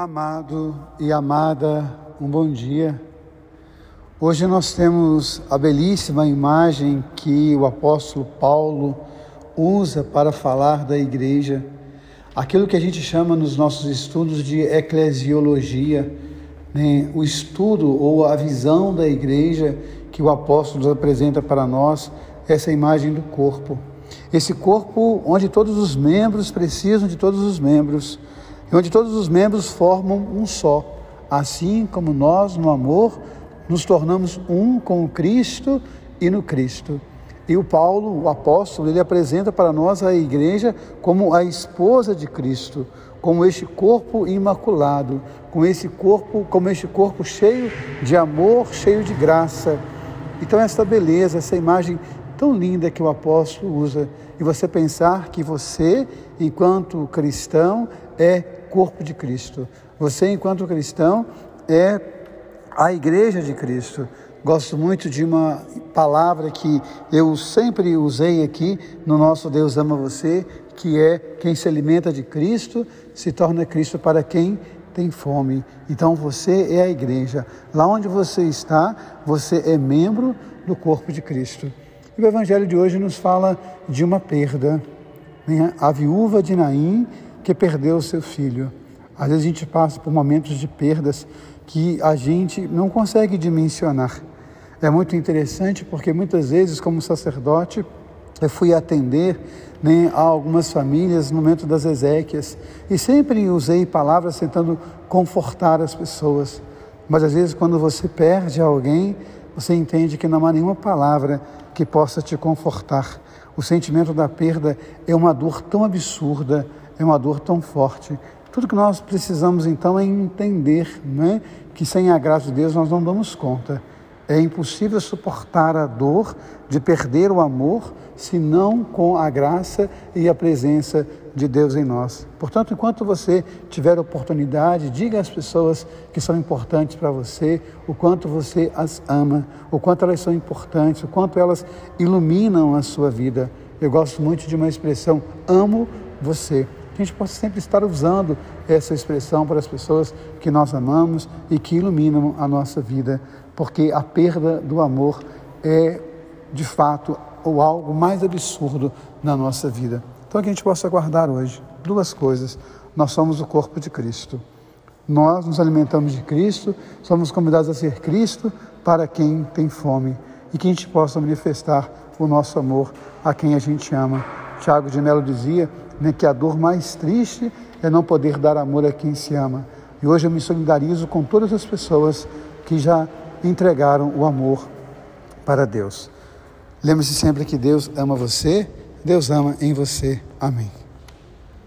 Amado e amada, um bom dia. Hoje nós temos a belíssima imagem que o apóstolo Paulo usa para falar da igreja, aquilo que a gente chama nos nossos estudos de eclesiologia, né? o estudo ou a visão da igreja que o apóstolo apresenta para nós, essa imagem do corpo. Esse corpo onde todos os membros precisam de todos os membros e onde todos os membros formam um só, assim como nós, no amor, nos tornamos um com o Cristo e no Cristo. E o Paulo, o apóstolo, ele apresenta para nós a igreja como a esposa de Cristo, como este corpo imaculado, com esse corpo, como este corpo cheio de amor, cheio de graça. Então essa beleza, essa imagem tão linda que o apóstolo usa, e você pensar que você, enquanto cristão, é corpo de Cristo. Você, enquanto cristão, é a igreja de Cristo. Gosto muito de uma palavra que eu sempre usei aqui no nosso Deus ama você, que é quem se alimenta de Cristo se torna Cristo para quem tem fome. Então você é a igreja. Lá onde você está, você é membro do corpo de Cristo. E o Evangelho de hoje nos fala de uma perda. Né? A viúva de Naim que perdeu seu filho. Às vezes a gente passa por momentos de perdas que a gente não consegue dimensionar. É muito interessante porque muitas vezes, como sacerdote, eu fui atender né, a algumas famílias no momento das exéquias e sempre usei palavras tentando confortar as pessoas. Mas às vezes, quando você perde alguém, você entende que não há nenhuma palavra que possa te confortar. O sentimento da perda é uma dor tão absurda, é uma dor tão forte. Tudo que nós precisamos então é entender né, que sem a graça de Deus nós não damos conta. É impossível suportar a dor de perder o amor se não com a graça e a presença de Deus em nós. Portanto, enquanto você tiver oportunidade, diga às pessoas que são importantes para você o quanto você as ama, o quanto elas são importantes, o quanto elas iluminam a sua vida. Eu gosto muito de uma expressão: amo você que a gente possa sempre estar usando essa expressão para as pessoas que nós amamos e que iluminam a nossa vida, porque a perda do amor é, de fato, o algo mais absurdo na nossa vida. Então, que a gente possa guardar hoje duas coisas. Nós somos o corpo de Cristo. Nós nos alimentamos de Cristo, somos convidados a ser Cristo para quem tem fome e que a gente possa manifestar o nosso amor a quem a gente ama. Tiago de Mello dizia né, que a dor mais triste é não poder dar amor a quem se ama. E hoje eu me solidarizo com todas as pessoas que já entregaram o amor para Deus. Lembre-se sempre que Deus ama você, Deus ama em você. Amém.